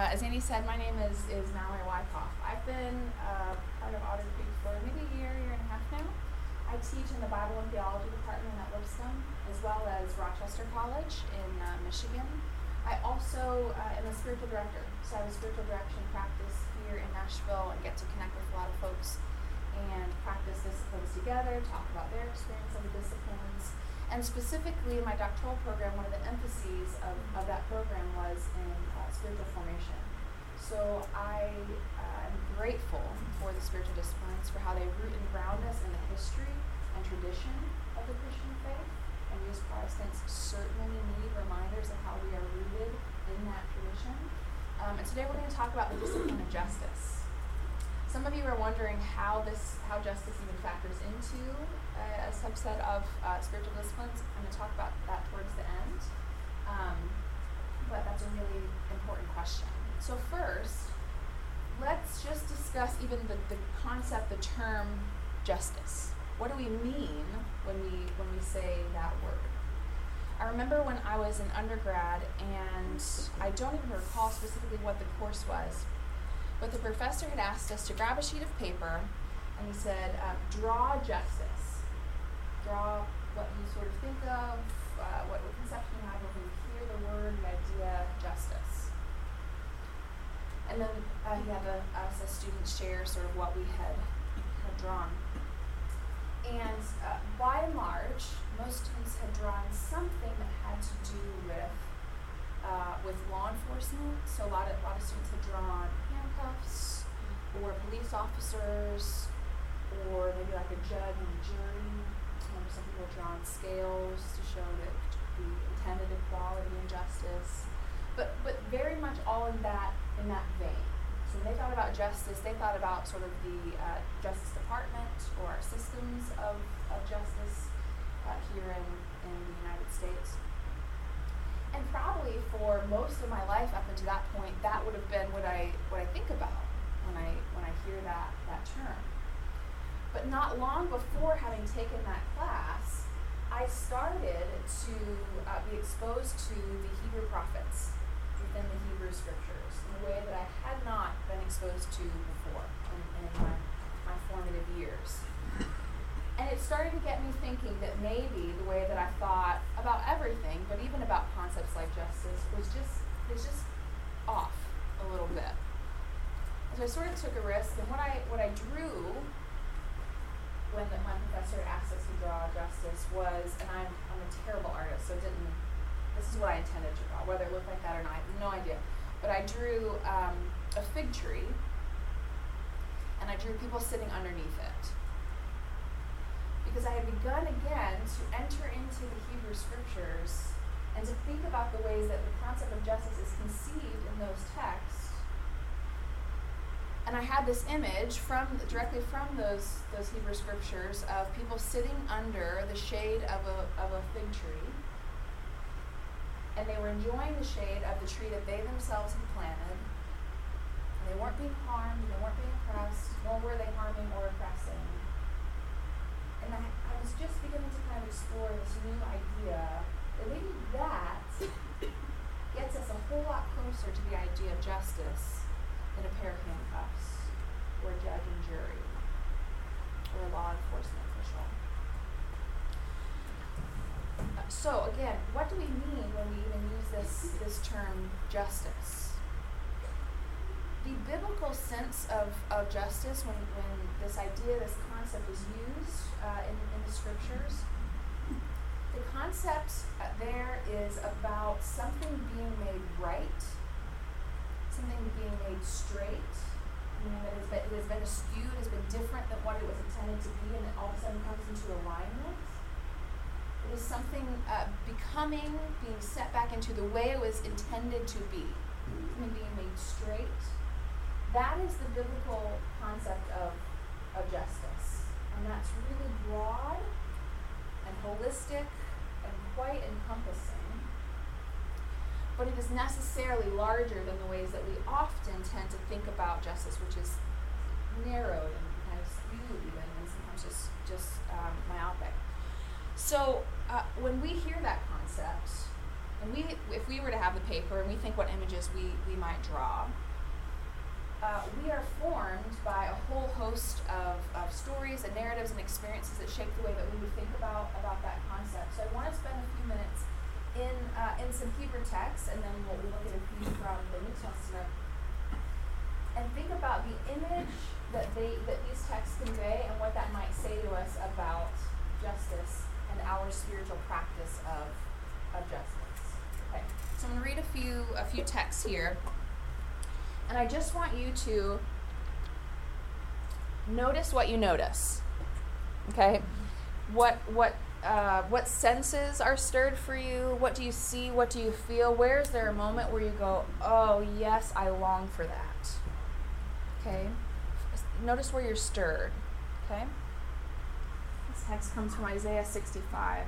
Uh, as Annie said, my name is, is Mallory Wyckoff. I've been uh, part of Otter Creek for maybe a year, year and a half now. I teach in the Bible and Theology department at Lipscomb, as well as Rochester College in uh, Michigan. I also uh, am a spiritual director, so I have a spiritual direction practice here in Nashville and get to connect with a lot of folks and practice disciplines together, talk about their experience of the disciplines. And specifically in my doctoral program, one of the emphases of, of that program was in uh, spiritual formation. So I uh, am grateful for the spiritual disciplines, for how they root and ground us in the history and tradition of the Christian faith. And we as Protestants certainly need reminders of how we are rooted in that tradition. Um, and today we're going to talk about the discipline of justice. Some of you are wondering how this, how justice even factors into a subset of uh, spiritual disciplines. I'm going to talk about that towards the end. Um, but that's a really important question. So first, let's just discuss even the, the concept, the term justice. What do we mean when we when we say that word? I remember when I was an undergrad, and I don't even recall specifically what the course was, but the professor had asked us to grab a sheet of paper, and he said, uh, "Draw justice. Draw what you sort of think of, uh, what, conception you have when you hear the word, the idea, justice." And then uh, he had a, us as students share sort of what we had, had drawn. And uh, by and large, most students had drawn something that had to do with uh, with law enforcement. So a lot of a lot of students had drawn handcuffs, or police officers, or maybe like a judge and a jury. Some people had drawn scales to show that the intended equality and justice. But but very much all in that in that vein. So when they thought about justice, they thought about sort of the uh, Justice Department or systems of, of justice uh, here in, in the United States. And probably for most of my life up until that point, that would have been what I what I think about when I when I hear that that term. But not long before having taken that class, I started to uh, be exposed to the Hebrew prophets within the Hebrew scriptures in a way that I had not been exposed to before in, in my, my formative years. And it started to get me thinking that maybe the way that I thought about everything, but even about concepts like justice, was just was just off a little bit. so I sort of took a risk, and what I what I drew when the, my professor asked us to draw justice was, and I'm, I'm a terrible artist, so didn't this is what I intended to draw. Whether it looked like that or not, no idea. But I drew um, a fig tree, and I drew people sitting underneath it. Because I had begun again to enter into the Hebrew scriptures and to think about the ways that the concept of justice is conceived in those texts. And I had this image from directly from those those Hebrew scriptures of people sitting under the shade of a, of a fig tree and they were enjoying the shade of the tree that they themselves had planted. And they weren't being harmed, they weren't being oppressed, nor were they harming or oppressing. And I, I was just beginning to kind of explore this new idea that maybe that gets us a whole lot closer to the idea of justice than a pair of handcuffs, or a judge and jury, or a law enforcement official. So again, what do we mean when we even use this, this term justice? The biblical sense of, of justice, when, when this idea, this concept is used uh, in, in the scriptures, the concept uh, there is about something being made right, something being made straight, you that has been, it has been skewed, has been different than what it was intended to be, and it all of a sudden comes into alignment. It is something uh, becoming, being set back into the way it was intended to be, something being made straight. That is the biblical concept of, of justice. And that's really broad and holistic and quite encompassing. But it is necessarily larger than the ways that we often tend to think about justice, which is narrowed and kind of skewed even, and sometimes just, just um, myopic. So uh, when we hear that concept, And we, if we were to have the paper and we think what images we, we might draw, uh, we are formed by a whole host of, of stories and narratives and experiences that shape the way that we would think about, about that concept. So I want to spend a few minutes in, uh, in some Hebrew texts, and then we'll, look at a few from the New Testament, and think about the image that, they, that these texts convey and what that might say to us about justice and our spiritual practice of, of justice. Okay, so I'm going to read a few, a few texts here. And I just want you to notice what you notice. Okay? What what uh, what senses are stirred for you? What do you see? What do you feel? Where is there a moment where you go, "Oh, yes, I long for that." Okay? Notice where you're stirred. Okay? This text comes from Isaiah 65.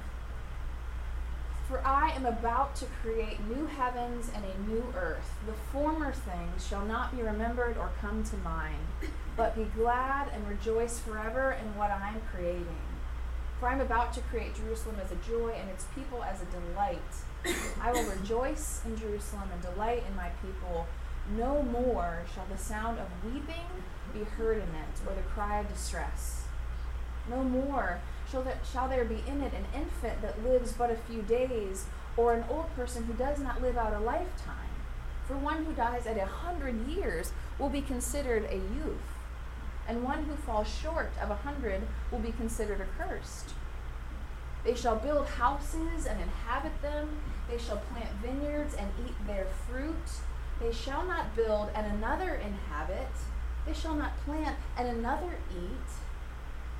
For I am about to create new heavens and a new earth. The former things shall not be remembered or come to mind, but be glad and rejoice forever in what I am creating. For I am about to create Jerusalem as a joy and its people as a delight. I will rejoice in Jerusalem and delight in my people. No more shall the sound of weeping be heard in it, or the cry of distress. No more shall there, shall there be in it an infant that lives but a few days, or an old person who does not live out a lifetime? For one who dies at a hundred years will be considered a youth, and one who falls short of a hundred will be considered accursed. They shall build houses and inhabit them. They shall plant vineyards and eat their fruit. They shall not build and another inhabit. They shall not plant and another eat.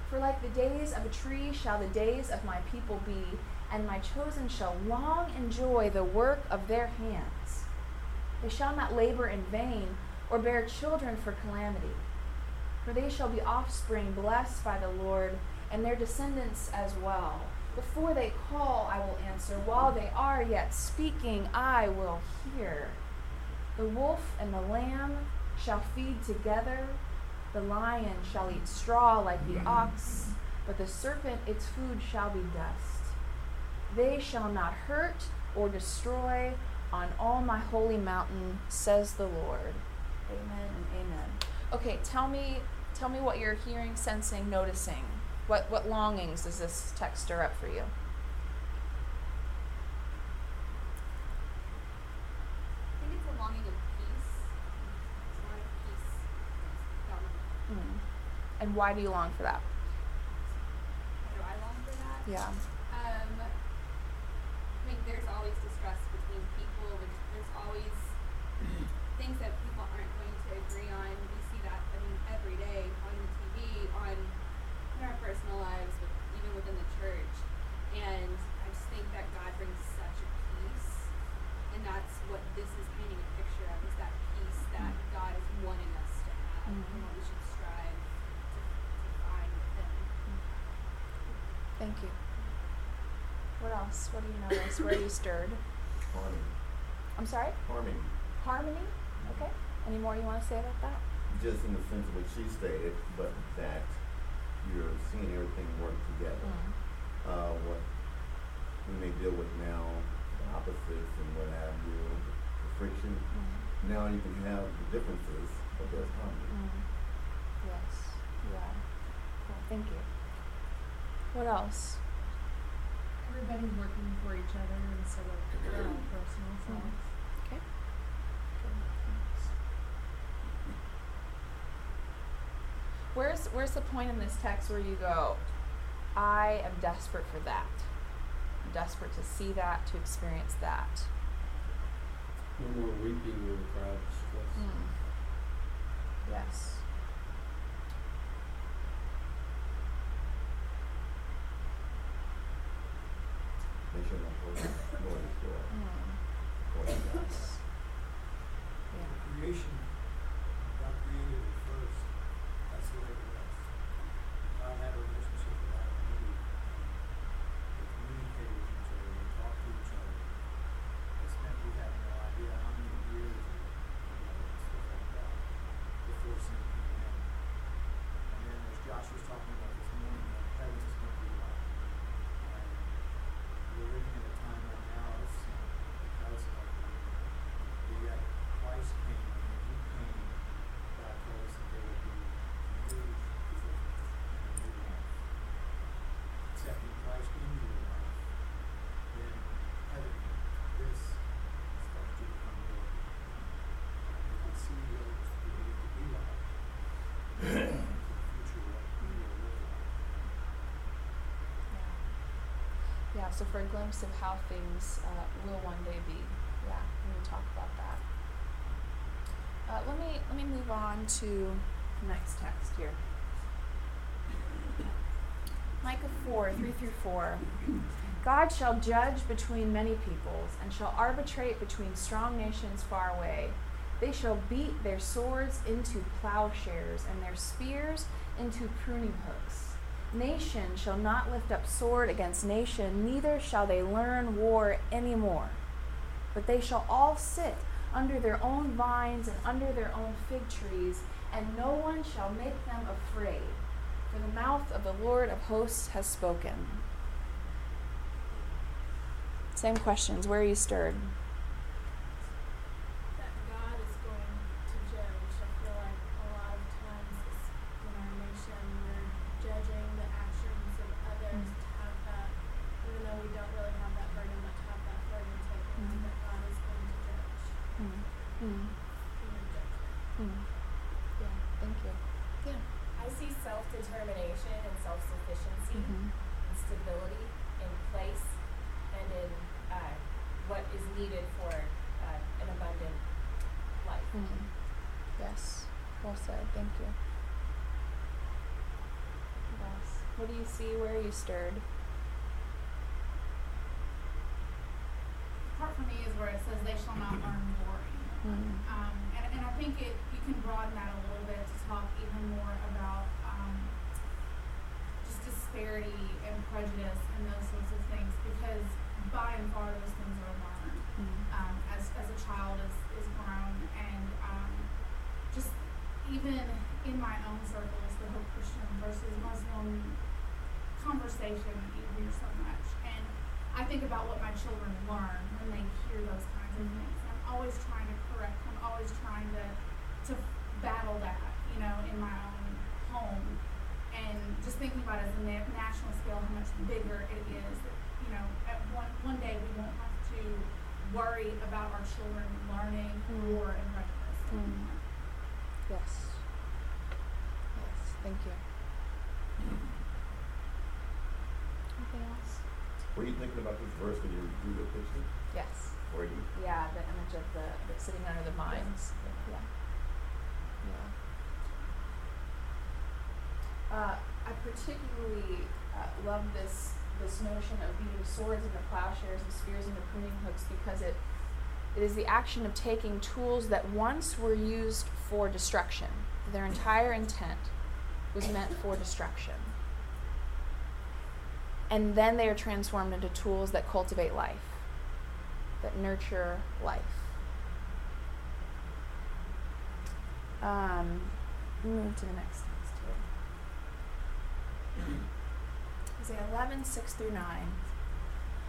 For like the days of a tree shall the days of my people be, and my chosen shall long enjoy the work of their hands. They shall not labor in vain, or bear children for calamity. For they shall be offspring blessed by the Lord, and their descendants as well. Before they call, I will answer. While they are yet speaking, I will hear. The wolf and the lamb shall feed together the lion shall eat straw like the ox, but the serpent its food shall be dust. They shall not hurt or destroy on all my holy mountain, says the Lord. Amen and amen. Okay, tell me tell me what you're hearing, sensing, noticing. What what longings does this text stir up for you? And why do you long for that? Why do I long for that? Yeah. Um, I mean, there's always distress between people. There's always things that people aren't going to agree on. We see that, I mean, every day on TV, on in our personal lives, with, even within the church. And I just think that God brings such a peace, and that's what this is painting a picture of: is that peace that God is wanting us to have, mm-hmm. and what we should strive to, to find within. Thank you. What else? What do you notice? Where are you stirred? Harmony. I'm sorry? Harmony. Harmony? Okay. Any more you want to say about that? Just in the sense of what she stated, but that you're seeing everything work together. Mm-hmm. Uh, what we may deal with now, the opposites and what have you, the friction. Mm-hmm. Now you can have the differences, but there's harmony. Mm-hmm. Yes. Yeah. Well, thank you. What else? Everybody's working for each other instead of their own personal mm-hmm. selves. Okay. Where's where's the point in this text where you go, I am desperate for that. I'm desperate to see that, to experience that. No more weeping or crowds. Mm. Yes. Creation, God created it first. That's the way it was. God had a relationship with Adam and Eve. They communicated with each other, they talked to each other. This meant we had no idea how many years and stuff like that before sin came in. And then as Josh was talking about this morning, that heaven is going to be like. And we're living in a time right now of sin. So for a glimpse of how things uh, will one day be. Yeah, we will talk about that. Uh, let me let me move on to the next text here. Micah 4, 3 through 4. God shall judge between many peoples, and shall arbitrate between strong nations far away. They shall beat their swords into plowshares, and their spears into pruning hooks. Nation shall not lift up sword against nation, neither shall they learn war any more. But they shall all sit under their own vines and under their own fig trees, and no one shall make them afraid. For the mouth of the Lord of hosts has spoken. Same questions. Where are you stirred? that God is going to judge. I feel like a lot of times it's in our nation we're judging the actions of others Mm. to have that, even though we don't really have that burden, but to have that burden taken on Mm. that God is going to judge Mm. Mm. human judgment. Yeah, thank you. Yeah. I see self-determination and self-sufficiency Mm-hmm. and stability in place and in uh, what is needed for uh, an abundant life. Mm. Yes. Well said. Thank you. What else? What do you see? Where are you stirred? part for me is where it says they shall not learn war anymore. Mm. Um, and, and I think it you can broaden that a little bit to talk even more about um, just disparity and prejudice and those sorts of things because by and far those things are learned Mm. um, as, as a child is, is grown and um, just even in my own circles, the whole Christian versus Muslim conversation you hear so much. And I think about what my children learn when they hear those kinds of Mhm. things. I'm always trying correct, I'm always trying to, to battle that, you know, in my own home. And just thinking about it as a na- national scale, how much bigger it is, that, you know, at one, one day we won't have to worry about our children learning Mm. war and prejudice Mm. Yes. Yes. Thank you. Anything else? Were you thinking about this verse when you drew the picture? Yes. Were you? Yeah, the image of the, the sitting under the vines. Yeah. Yeah. Uh, I particularly uh, love this this notion of beating swords into plowshares and spears into pruning hooks because it it is the action of taking tools that once were used for destruction. Their entire intent was meant for destruction. And then they are transformed into tools that cultivate life that nurture life. Um, move to the next text here. Isaiah 11, 6 through 9.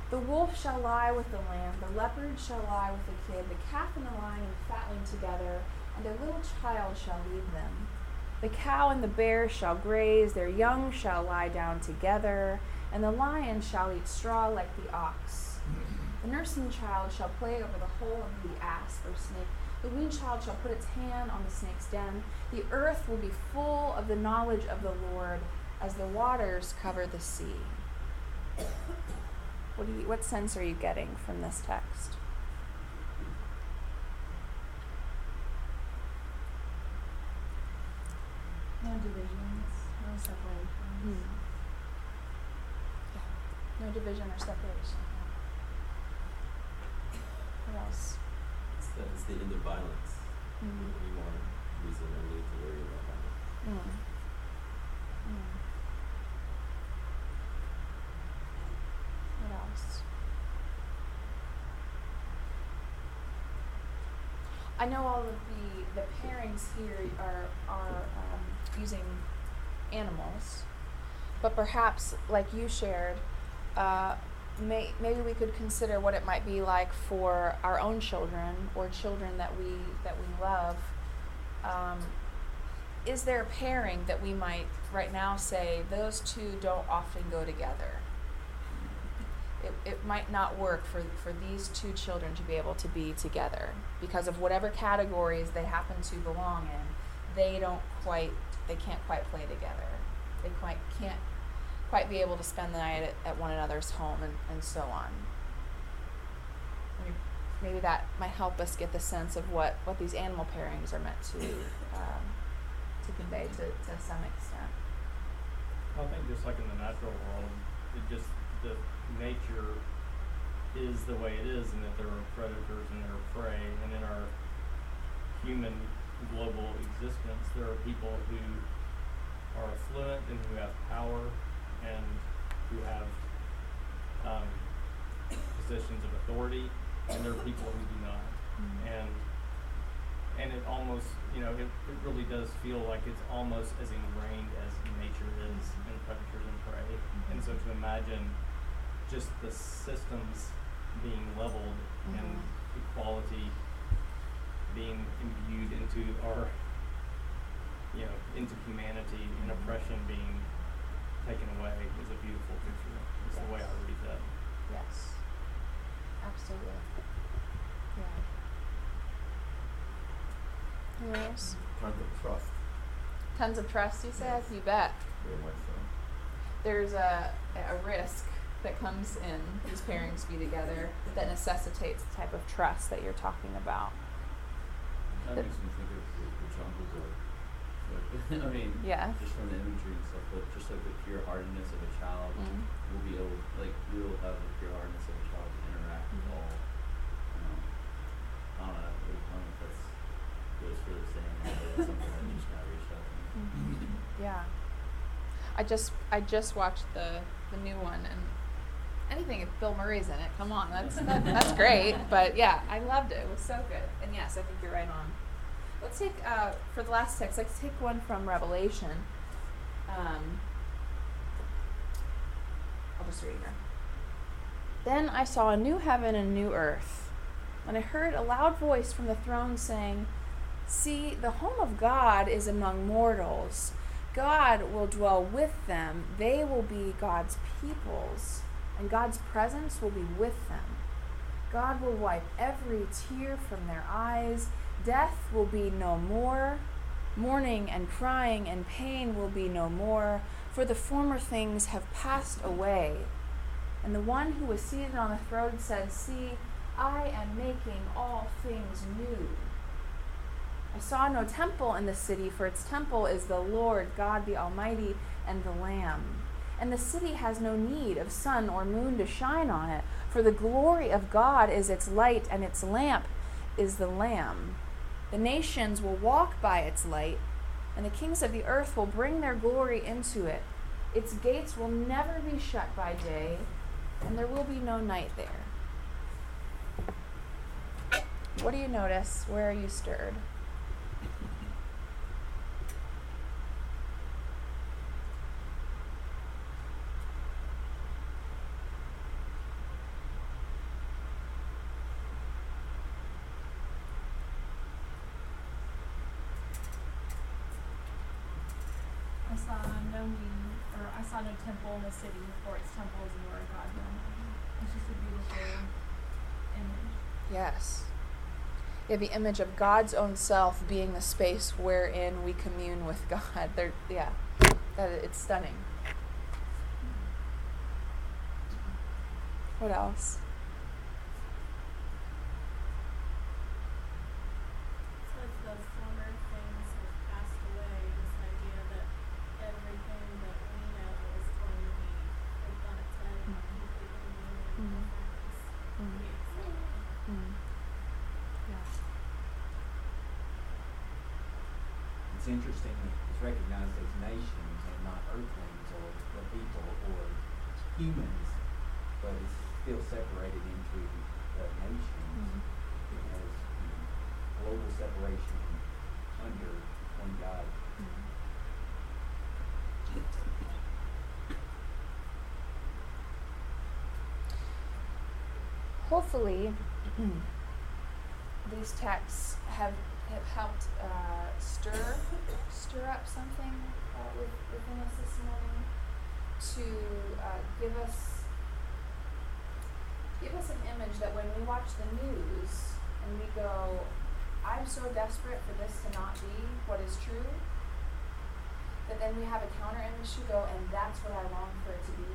The wolf shall lie with the lamb, the leopard shall lie with the kid, the calf and the lion and fatling together, and a little child shall lead them. The cow and the bear shall graze, their young shall lie down together, and the lion shall eat straw like the ox. The nursing child shall play over the hole of the asp or snake. The weaned child shall put its hand on the snake's den. The earth will be full of the knowledge of the Lord as the waters cover the sea. What, do you, what sense are you getting from this text? No divisions, no separations. Hmm. Yeah. No division or separation. What else? It's the, it's the end of violence. Mm. Any more reason or need to worry about violence? Mm. Mm. What else? I know all of the the pairings here are are um, using animals, but perhaps, like you shared, uh, may, maybe we could consider what it might be like for our own children or children that we that we love. Um, is there a pairing that we might right now say those two don't often go together? It, it might not work for, for these two children to be able to be together because of whatever categories they happen to belong in. They don't quite, they can't quite play together. They quite can't quite be able to spend the night at, at one another's home and, and so on. I maybe that might help us get the sense of what, what these animal pairings are meant to um, to convey to, to some extent. I think just like in the natural world, it just the nature is the way it is, and that there are predators and there are prey, and in our human global existence, there are people who are affluent and who have power and who have um, positions of authority, and there are people who do not, and and it almost you know it, it really does feel like it's almost as ingrained as nature is in predators and prey. And so to imagine just the systems being leveled and Mhm. equality being imbued into our you know into humanity and Mhm. oppression being taken away is a beautiful picture is the way I read that Yes. Absolutely. Yeah. Anyone else? Tons of trust, Tons of trust, you said? You bet. very much so. There's a, a risk that comes in these pairings be together that necessitates the type of trust that you're talking about. That makes me think of the, the jungle book. Like, I mean, Yeah. just from the imagery and stuff, but just like the pure heartedness of a child, Mm. we'll be able, like, we'll have the pure heartedness of a child to interact with Mhm. all. You know, I don't know, I don't know if that's goes for the saying, but something that just kind of reached out to me. Yeah. I just I just watched the the new one and anything if Bill Murray's in it, come on, that's that, that's great. But yeah, I loved it. It was so good. And yes, I think you're right on. Let's take uh, for the last text. Let's take one from Revelation. Um, I'll just read here. Then I saw a new heaven and a new earth, and I heard a loud voice from the throne saying, See, the home of God is among mortals. God will dwell with them. They will be God's peoples, and God's presence will be with them. God will wipe every tear from their eyes. Death will be no more. Mourning and crying and pain will be no more, for the former things have passed away. And the one who was seated on the throne said, See, I am making all things new. I saw no temple in the city, for its temple is the Lord God the Almighty and the Lamb. And the city has no need of sun or moon to shine on it, for the glory of God is its light, and its lamp is the Lamb. The nations will walk by its light, and the kings of the earth will bring their glory into it. Its gates will never be shut by day, and there will be no night there. What do you notice? Where are you stirred? I saw no meaning, or I saw no temple in the city, for its temple is the Lord God the Almighty. It's just a beautiful image. Yes. The image of God's own self being the space wherein we commune with God. There, yeah, that it's stunning. What else? Says the former things have passed away, this idea that everything that we know is going to be flipped on its head and completely new and Mhm. different is Mm. pretty exciting. Mm. Yeah. It's interesting that it's recognized as nations and not earthlings or or people or humans, but it's still separated into the nations Mm. as you know, global separation under one God. Mm. Hopefully, these texts have, have helped uh, stir stir up something uh, within us this morning to uh, give us give us an image that when we watch the news and we go, I'm so desperate for this to not be what is true, that then we have a counter image to go, and that's what I long for it to be.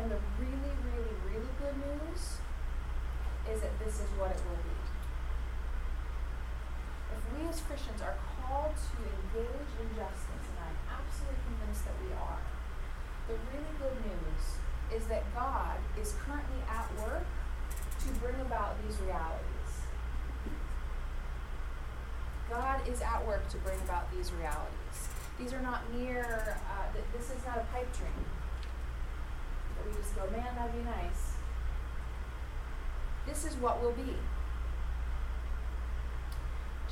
And the really, really, really good news is that this is what it will be. We as Christians are called to engage in justice, and I'm absolutely convinced that we are, the really good news is that God is currently at work to bring about these realities. God is at work to bring about these realities. These are not mere, uh, th- this is not a pipe dream. We just go, man, that'd be nice. This is what will be.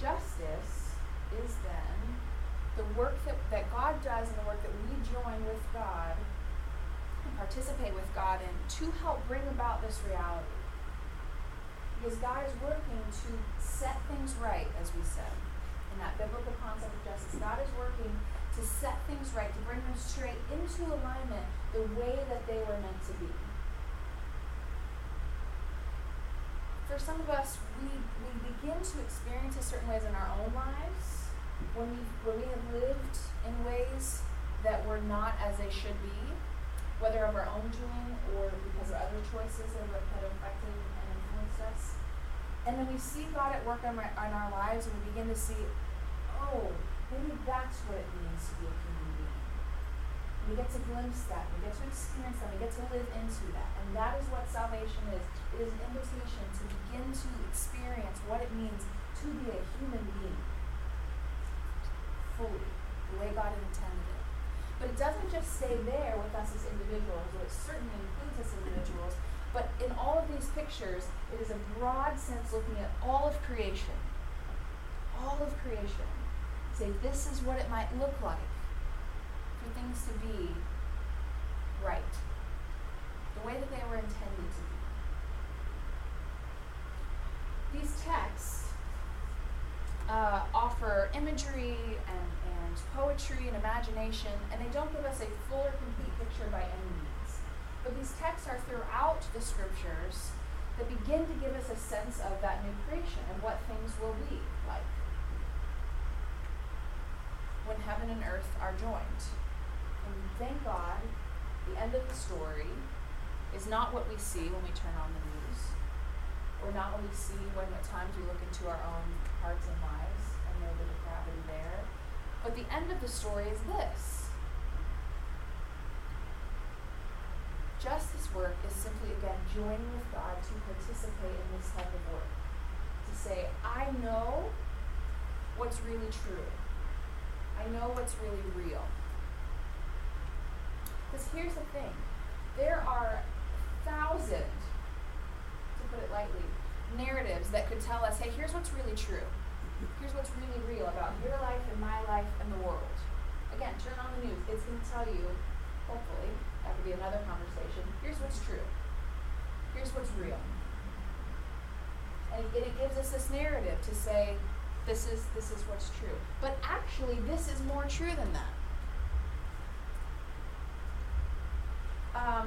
Justice is then the work that, that God does and the work that we join with God and participate with God in to help bring about this reality. Because God is working to set things right, as we said, in that biblical concept of justice. God is working to set things right, to bring them straight into alignment the way that they were meant to be. For some of us, we, we begin to experience it certain ways in our own lives when we when we have lived in ways that were not as they should be, whether of our own doing or because of other choices that have, affected and influenced us. And then we see God at work in our, in our lives, and we begin to see, oh, maybe that's what it means to be a human being. We get to glimpse that, we get to experience that, we get to live into that. And that is what salvation is. It is an invitation to begin to experience what it means to be a human being fully, the way God intended it. But it doesn't just stay there with us as individuals, though it certainly includes us as individuals, but in all of these pictures, it is a broad sense looking at all of creation. All of creation. Say, this is what it might look like for things to be right, the way that they were intended to be. These texts uh, offer imagery and, and poetry and imagination, and they don't give us a full or complete picture by any means. But these texts are throughout the scriptures that begin to give us a sense of that new creation and what things will be like when heaven and earth are joined. And thank God, the end of the story is not what we see when we turn on the news, or not what we see when at times we look into our own hearts and lives and know the depravity there. But the end of the story is this. Justice work is simply, again, joining with God to participate in this type of work. To say, I know what's really true. I know what's really real. Because here's the thing there are thousands, to put it lightly, narratives that could tell us hey, here's what's really true. Here's what's really real about your life and my life and the world. Again, turn on the news. It's going to tell you, hopefully, that could be another conversation. Here's what's true. Here's what's real. And it, gives us this narrative to say, this is this is what's true. But actually, this is more true than that. Um,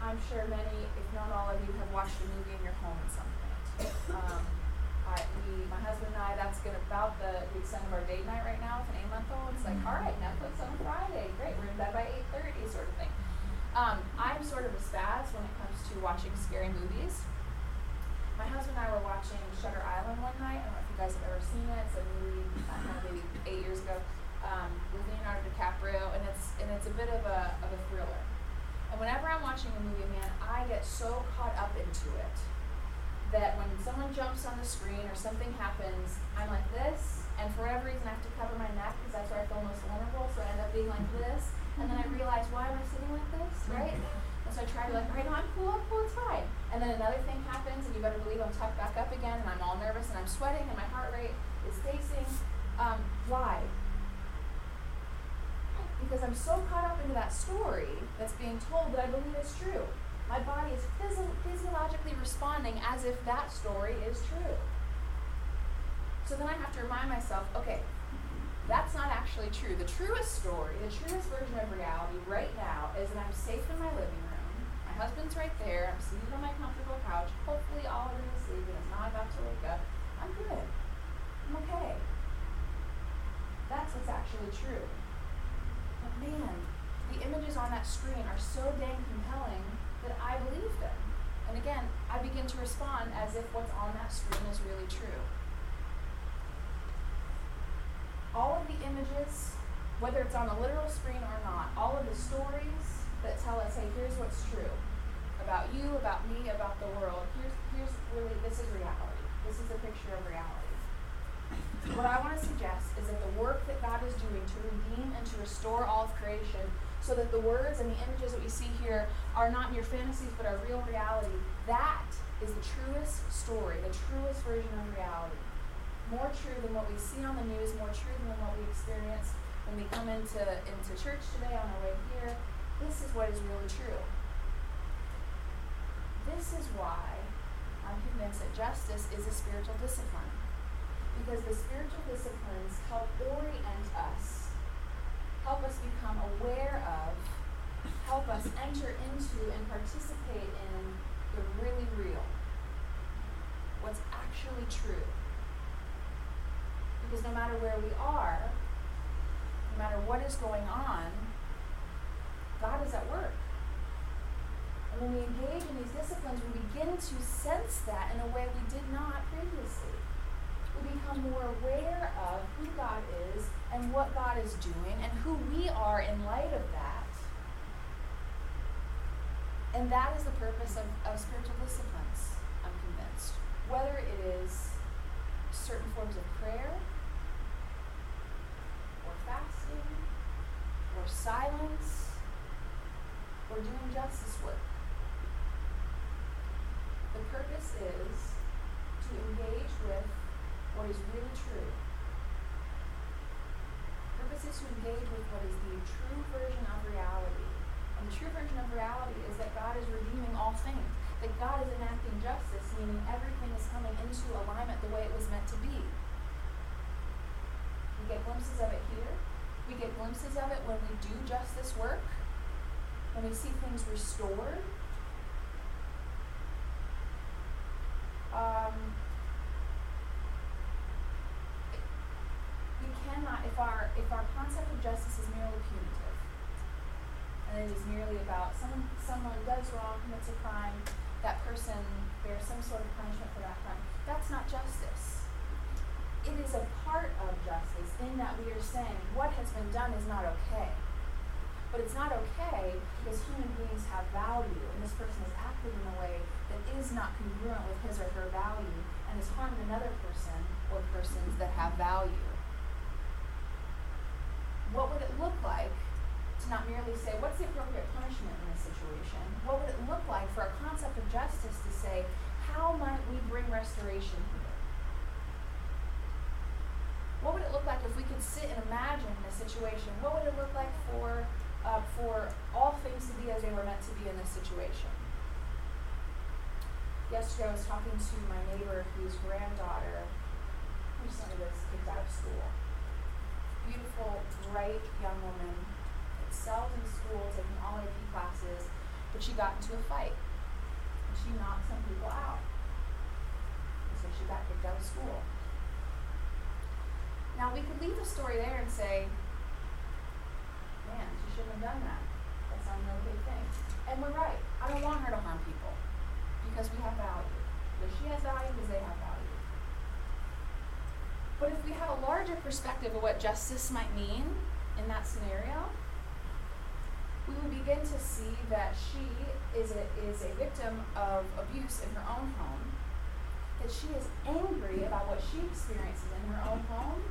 I'm sure many, if not all of you, have watched a movie in your home at some point. Um, I, we, my husband and I, that's gonna about the, the extent of our date night right now with an eight-month-old. It's like, all right, Netflix on Friday, great, we're in bed by eight thirty, sort of thing. Um, I'm sort of a spaz when it comes to watching scary movies. My husband and I were watching Shutter Island one night. I don't know if you guys have ever seen it. It's a movie, I don't know, maybe eight years ago, um, with Leonardo DiCaprio, and it's and it's a bit of a of a thriller. And whenever I'm watching a movie, man, I get so caught up into it that when someone jumps on the screen or something happens, I'm like this, and for whatever reason, I have to cover my neck because that's where I feel most vulnerable. So I end up being like this, and then I realize, why am I sitting like this, right? And so I try to like, all right, no, I'm cool, I'm cool, it's fine. And then another thing happens, and you better believe I'm tucked back up again, and I'm all nervous, and I'm sweating, and my heart rate is racing. Um, why? Because I'm so caught up into that story that's being told that I believe it's true. My body is physio- physiologically responding as if that story is true. So then I have to remind myself, okay, that's not actually true. The truest story, the truest version of reality right now is that I'm safe in my living room. My husband's right there. I'm seated on my comfortable couch. Hopefully, all of it is and is not about to wake up. I'm good. I'm okay. That's what's actually true. Man, the images on that screen are so dang compelling that I believe them. And again, I begin to respond as if what's on that screen is really true. All of the images, whether it's on a literal screen or not, all of the stories that tell us, hey, here's what's true about you, about me, about the world. Here's here's really this is reality. This is a picture of reality. What I want to suggest is that the work that God is doing to redeem and to restore all of creation so that the words and the images that we see here are not mere fantasies but are real reality. That is the truest story, the truest version of reality. More true than what we see on the news, more true than what we experience when we come into, into church today on our way here. This is what is really true. This is why I'm convinced that justice is a spiritual discipline. Because the spiritual disciplines help orient us help us become aware of, help us enter into and participate in the really real, what's actually true. Because no matter where we are, no matter what is going on, God is at work. And when we engage in these disciplines, we begin to sense that in a way we did not previously we become more aware of who God is what God is doing and who we are in light of that. And that is the purpose of, of spiritual disciplines, I'm convinced. Whether it is certain forms of prayer, or fasting, or silence, or doing justice work. The purpose is to engage with what is really true. Purpose is to engage with what is the true version of reality. And the true version of reality is that God is redeeming all things, that God is enacting justice, meaning everything is coming into alignment the way it was meant to be. We get glimpses of it here. We get glimpses of it when we do justice work, when we see things restored. Um, cannot, if our, if our concept of justice is merely punitive, and it is merely about someone, someone does wrong, commits a crime, that person bears some sort of punishment for that crime, that's not justice. It is a part of justice in that we are saying what has been done is not okay. But it's not okay because human beings have value, and this person has acted in a way that is not congruent with his or her value and has harmed another person or persons that have value what would it look like to not merely say, what's the appropriate punishment in this situation? What would it look like for a concept of justice to say, how might we bring restoration here? What would it look like if we could sit and imagine a situation? What would it look like for, uh, for all things to be as they were meant to be in this situation? Yesterday I was talking to my neighbor whose granddaughter recently was kicked out of school beautiful, bright young woman, excelled in school, taking all AP classes, but she got into a fight. And she knocked some people out. And so she got kicked out of school. Now we could leave the story there and say, man, she shouldn't have done that. That's not an okay thing. And we're right. I don't want her to harm people because we have value. Because she has value because they have value. But if we have a larger perspective of what justice might mean in that scenario, we would begin to see that she is a, is a victim of abuse in her own home, that she is angry about what she experiences in her own home.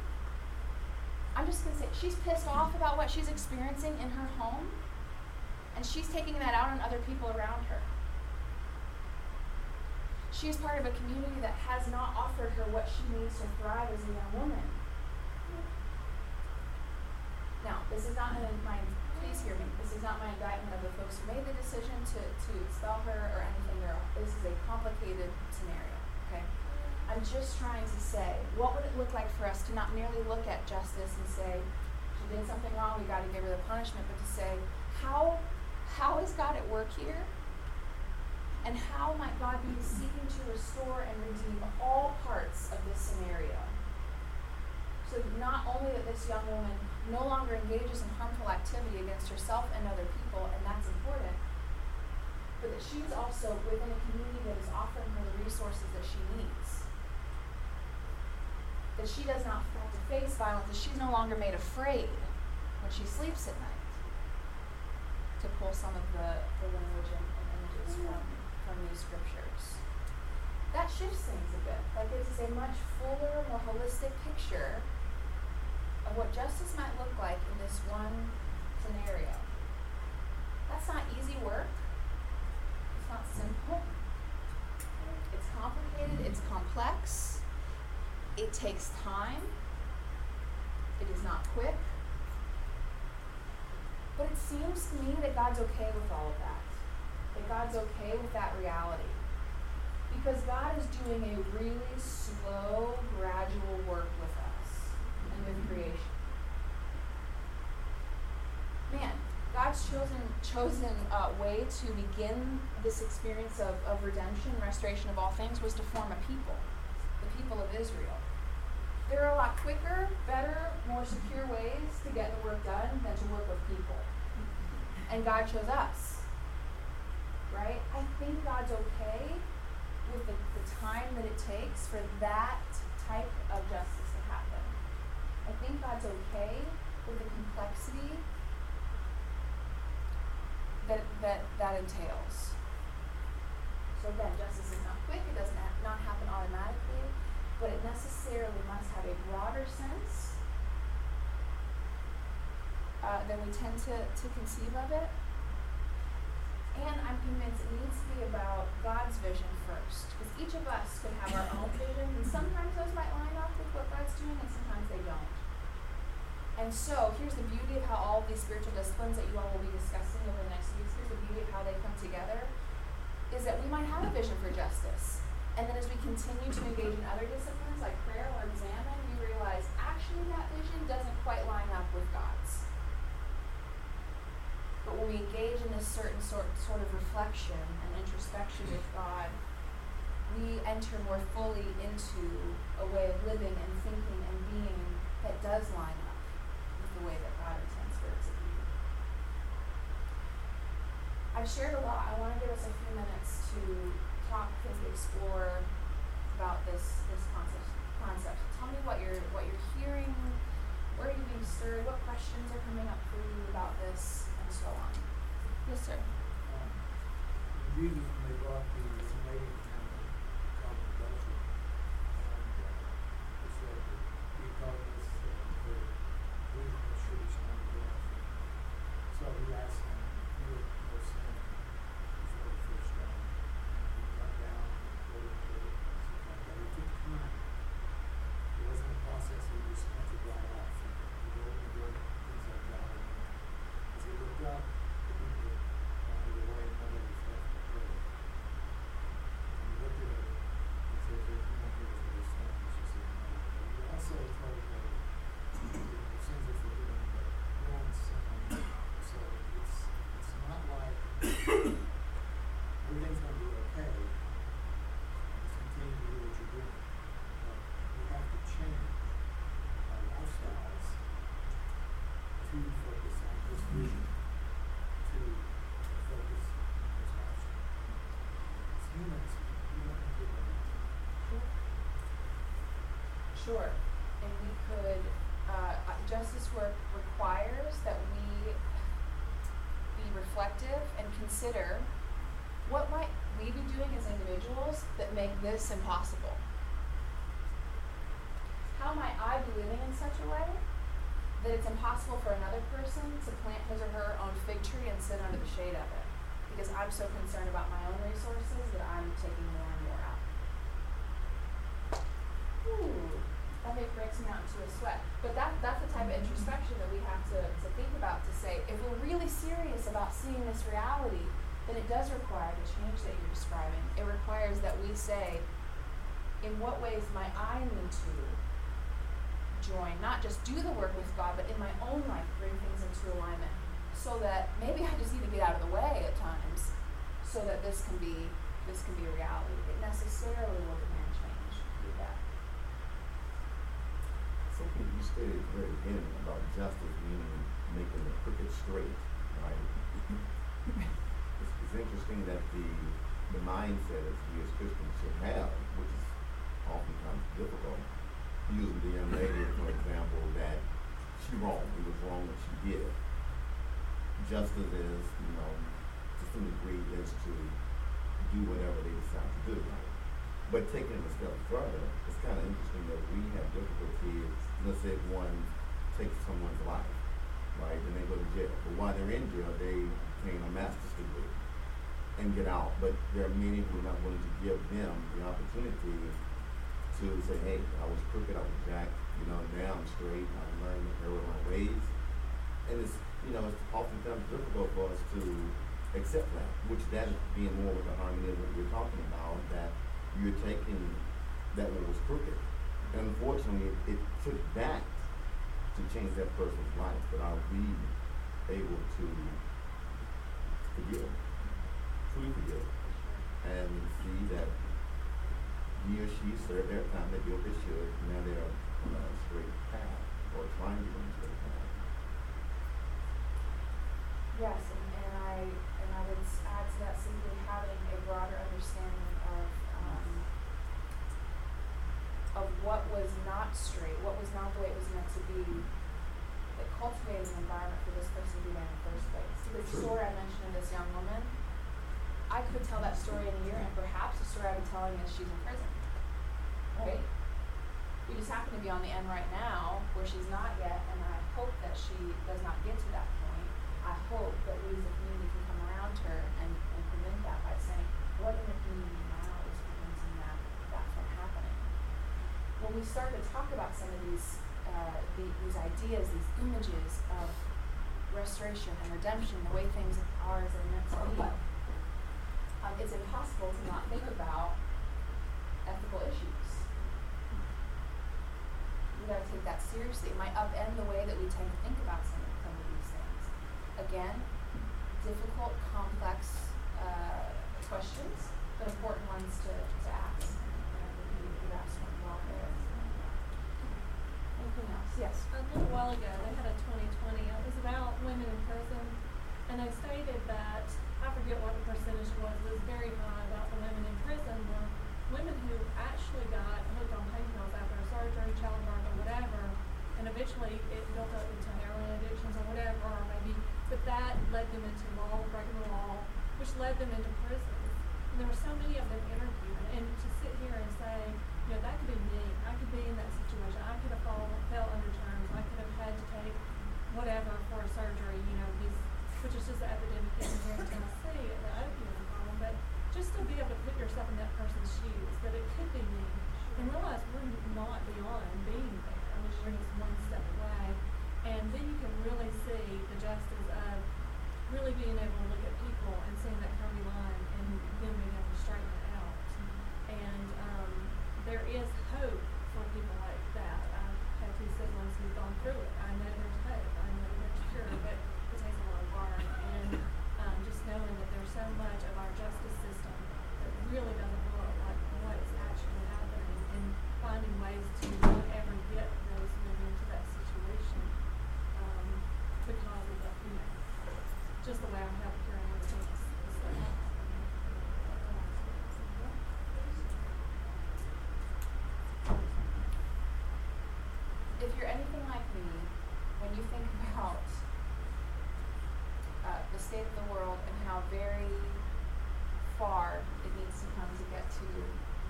I'm just going to say, she's pissed off about what she's experiencing in her home, and she's taking that out on other people around her. She is part of a community that has not offered her what she needs to thrive as a young woman. Now, this is not my, please hear me, this is not my indictment of the folks who made the decision to, to expel her or anything. This is a complicated scenario, okay? I'm just trying to say, what would it look like for us to not merely look at justice and say, she did something wrong, we got to give her the punishment, but to say, how, how is God at work here? And how might God be seeking to restore and redeem all parts of this scenario? So not only that this young woman no longer engages in harmful activity against herself and other people, and that's important. But that she's also within a community that is offering her the resources that she needs. That she does not have to face violence, that she's no longer made afraid when she sleeps at night. To pull some of the, the language and, and images from, from these scriptures that shifts things a bit. That gives us a much fuller, more holistic picture of what justice might look like in this one scenario. That's not easy work. It's not simple. It's complicated, it's complex. It takes time. It is not quick. But it seems to me that God's okay with all of that. That God's okay with that reality. Because God is doing a really slow, gradual work with us and with creation. Man, God's chosen chosen uh, way to begin this experience of, of redemption, restoration of all things, was to form a people, the people of Israel. There are a lot quicker, better, more secure ways to get the work done than to work with people. And God chose us. Right? I think God's okay with the, the time that it takes for that type of justice to happen. I think God's okay with the complexity that that, that entails. So again, justice is not quick, it doesn't not happen automatically, but it necessarily must have a broader sense uh, than we tend to, to conceive of it. And I'm convinced it needs to be about God's vision first. Because each of us could have our own visions, and sometimes those might line up with what God's doing, and sometimes they don't. And so, here's the beauty of how all of these spiritual disciplines that you all will be discussing over the next weeks, here's the beauty of how they come together, is that we might have a vision for justice. And then as we continue to engage in other disciplines like prayer or examen, we realize actually that vision doesn't quite line up with God's. But when we engage in this certain sort, sort of reflection and introspection with God, we enter more fully into a way of living and thinking and being that does line up with the way that God intends for it to be. I've shared a lot. I want to give us a few minutes to talk and explore about this this concept. Concept. Tell me what you're what you're hearing. Where are you being stirred? What questions are coming up for you about this? And so on. Yes, sir. Um, in reading, they brought the Canadian family called adultery. And, uh, it said that he called this, uh, the reason that should be stoned to death. So he asked them, you were no sin before the first stone. And he got down, put it, put it, and stuff like that. He took time. It wasn't a process he just went to right off. He wrote the book, things like that. And as he looked up, the people wandered away and nobody was left to pray. And he looked at her and said, There's no here for this sin. And she said, No. But he also told her the sins are forgiven, but no one's sin. So it's it's not like everything's gonna be okay. Just continue to do what you're doing. But we have to change our lifestyles to focus on this vision, to focus on this option. As humans, we don't have to do that. Sure. And we could, uh, uh, justice work requires that we be reflective and consider what might we be doing as individuals that make this impossible? How might I be living in such a way that it's impossible for another person to plant his or her own fig tree and sit under the shade of it? Because I'm so concerned about my own resources that I'm taking more and more out. Ooh, that make, breaks me out into a sweat. But that, that's the type of introspection that we have to, to think about to say, if we're really serious about seeing this reality, then it does require the change that you're describing. It requires that we say, in what ways might I need to join, not just do the work with God, but in my own life bring things into alignment so that maybe I just need to get out of the way at times so that this can be this can be a reality. It necessarily will demand change do that. Something you stated at the very beginning about justice meaning making the crooked straight, right? It's, it's interesting that the, the mindset that we as Christians should have, which is oftentimes difficult, using the young lady, for example, that she wrong, it was wrong what she did. Justice is, you know, to some degree is to do whatever they decide to do. But taking it a step further, it's kind of interesting that we have difficulties, let's say one takes someone's life, right, then they go to jail. But while they're in jail, they obtain a master's degree and get out. But there are many who are not willing to give them the opportunity to say, hey, I was crooked, I was jacked, you know, now I'm straight, I learned the error of my ways. And it's, you know, it's oftentimes difficult for us to accept that, which that is being more with the harmony of what you're talking about, that you're taking that what was crooked. Unfortunately, it, it took that to change that person's life, but are we able to forgive, truly forgive, and see that he or she served their time, they did what they should, now they're on a straight path, or trying to go on a straight path. Yes, and, and I, and I would add to that simply having a broader understanding of, um, of what was not straight, what was not the way it was meant to be, that cultivated an environment for this person to be there in the first place. Because the story I mentioned of this young woman, I could tell that story in a year, and perhaps the story I'd be telling is she's in prison, oh. right? We just happen to be on the end right now where she's not yet, and I hope that she does not get to that point. I hope that we as a community can come around her and, and prevent that by saying, what in the community now is preventing that, that from happening? When we start to talk about some of these, uh, the, these ideas, these images of restoration and redemption, the way things are as they're meant to be, um, it's impossible to not think about ethical issues we gotta take that seriously. It might upend the way that we tend to think about some, some of these things. Again, difficult, complex uh, questions, but important ones to, to ask. And I think you, you asked one well there. Else? Yes. A little while ago, they had a twenty twenty, it was about women in prison, and they stated that, I forget what the percentage was, it was very high about the women in prison were women who actually got hooked on pain pills after a surgery, childbirth, or whatever, and eventually it built up into heroin addictions or whatever, or maybe, but that led them into law, breaking the law, which led them into prisons. And there were so many of them interviewed, and to sit here and say, you know, that could be me, I could be in that situation, I could have fallen, fell under terms, I could have had to take whatever for a surgery, you know, these, which is just an epidemic in here in Tennessee, the opioid problem, but just to be able to put yourself in that person's shoes, that it could be me, and realize we're not beyond being there, I mean, we're just one step away, and then you can really see the justice of really being able to look at people and seeing that curvy line and then being able to straighten it out. And um, there is hope for people like that. I've had two siblings who've gone through it. I know there's hope. I know there's cure, but it takes a lot of work. And um, just knowing that there's so much of our justice system that really doesn't look like what is actually happening and finding ways to not ever get those women into that situation um, because of the, you know, just the way our healthcare and everything is, is set up. If you're me, when you think about uh, the state of the world and how very far it needs to come to get to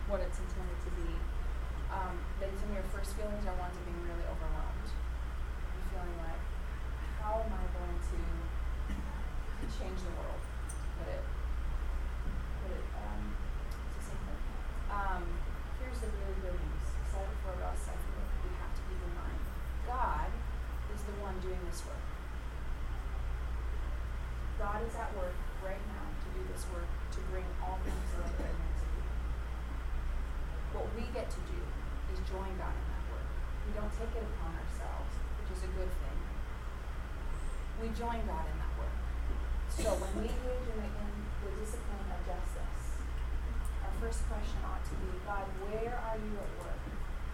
what it's intended to be, um, then some of your first feelings are ones of being really overwhelmed. You're feeling like, how am I going to change the world? Put it, put it, um. Um, here's the really good news. Excited for us, I think that we have to keep in mind. God one doing this work. God is at work right now to do this work, to bring all things to way they're meant to be. What we get to do is join God in that work. We don't take it upon ourselves, which is a good thing. We join God in that work. So when we engage in the, in the discipline of justice, our first question ought to be, God, where are you at work?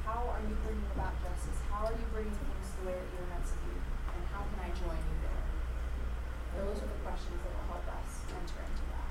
How are you bringing about justice? How are you bringing things the way that you're meant to be? I there? Those are the questions that will help us enter into that.